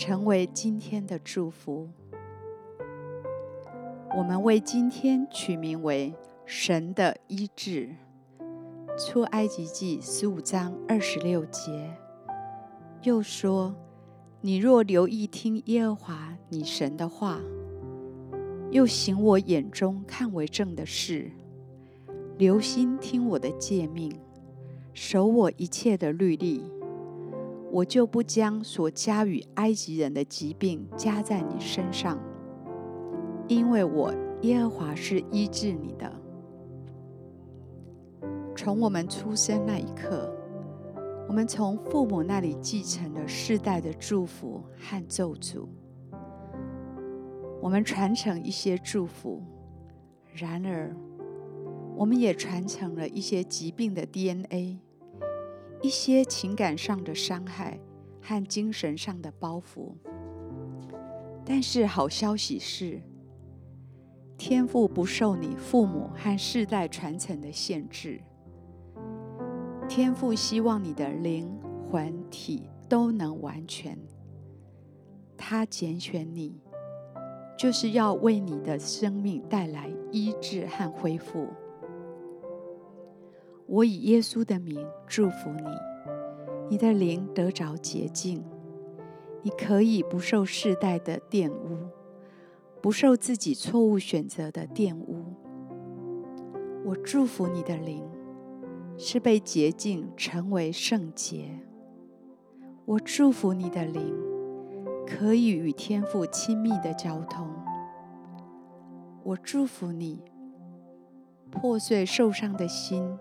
成为今天的祝福。我们为今天取名为“神的医治”。出埃及记十五章二十六节，又说：“你若留意听耶和华你神的话，又行我眼中看为正的事，留心听我的诫命。”守我一切的律例，我就不将所加与埃及人的疾病加在你身上，因为我耶和华是医治你的。从我们出生那一刻，我们从父母那里继承了世代的祝福和咒诅，我们传承一些祝福，然而，我们也传承了一些疾病的 DNA，一些情感上的伤害和精神上的包袱。但是好消息是，天赋不受你父母和世代传承的限制。天赋希望你的灵魂体都能完全。他拣选你，就是要为你的生命带来医治和恢复。我以耶稣的名祝福你，你的灵得着洁净，你可以不受世代的玷污，不受自己错误选择的玷污。我祝福你的灵是被洁净成为圣洁。我祝福你的灵可以与天父亲密的交通。我祝福你破碎受伤的心。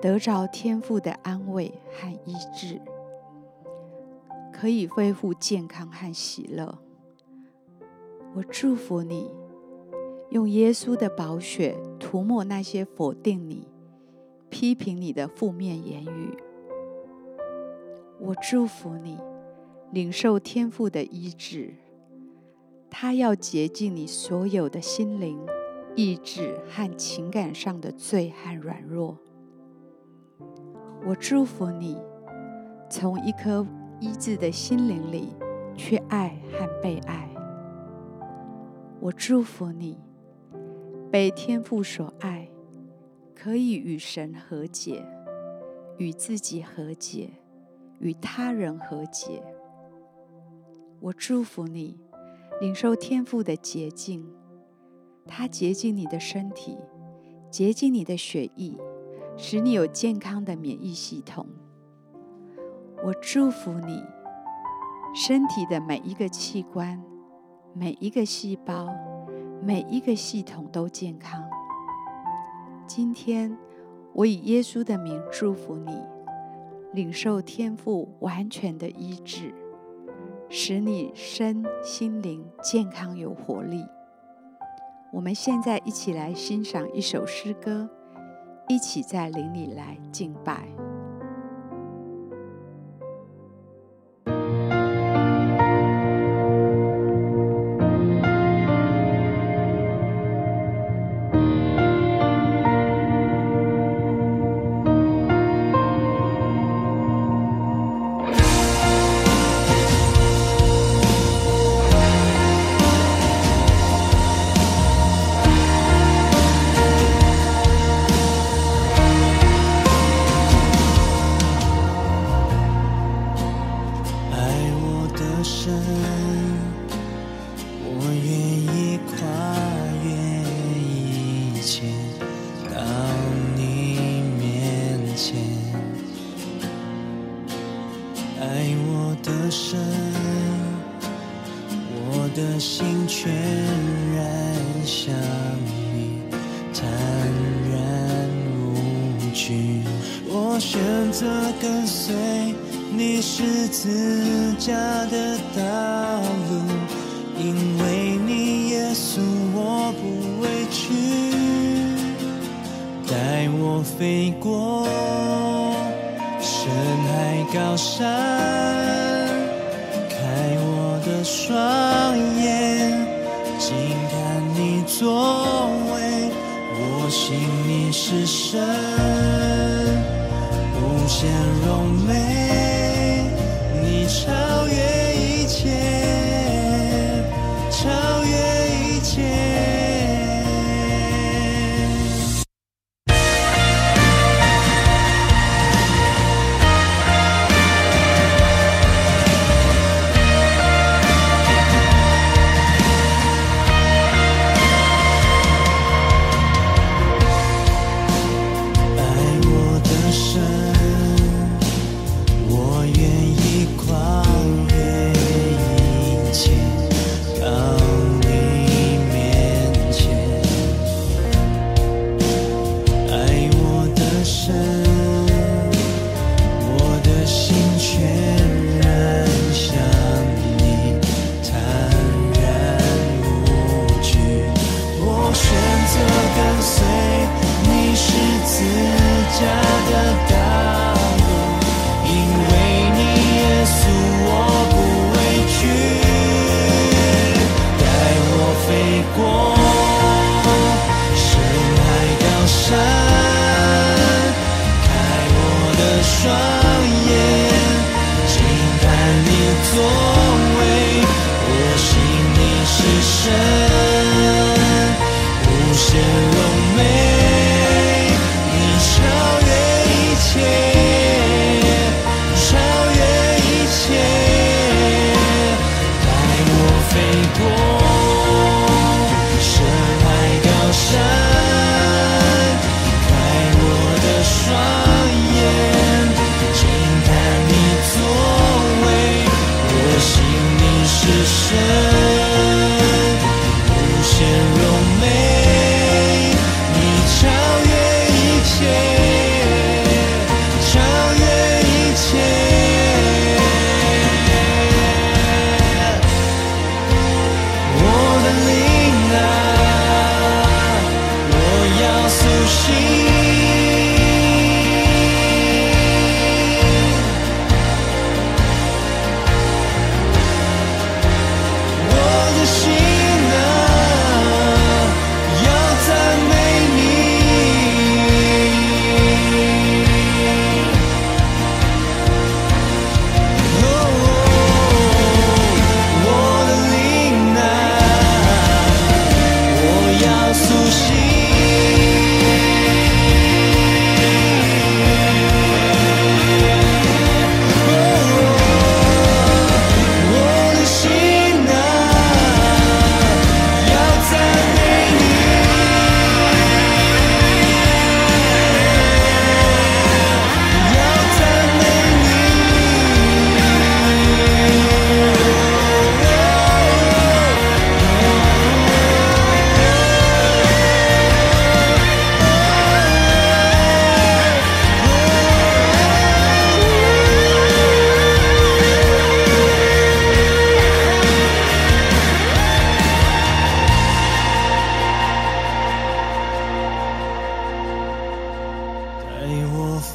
得着天父的安慰和医治，可以恢复健康和喜乐。我祝福你，用耶稣的宝血涂抹那些否定你、批评你的负面言语。我祝福你，领受天父的医治，他要洁净你所有的心灵、意志和情感上的罪和软弱。我祝福你，从一颗医治的心灵里去爱和被爱。我祝福你，被天父所爱，可以与神和解，与自己和解，与他人和解。我祝福你，领受天父的洁净，他洁净你的身体，洁净你的血液。使你有健康的免疫系统。我祝福你，身体的每一个器官、每一个细胞、每一个系统都健康。今天，我以耶稣的名祝福你，领受天赋完全的医治，使你身心灵健康有活力。我们现在一起来欣赏一首诗歌。一起在灵里来敬拜。神，我的心全然向你坦然无惧，我选择跟随。你十字架的道路，因为你耶稣我不畏惧，带我飞过深海高山，双眼，静看你作为，我心里是神。无限荣美，你唱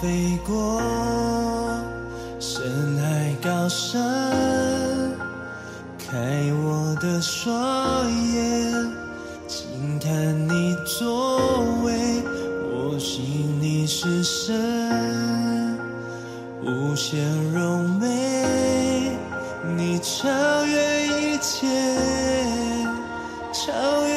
飞过深海高山开我的双眼轻叹你作为我心里是神无限柔美你超越一切超越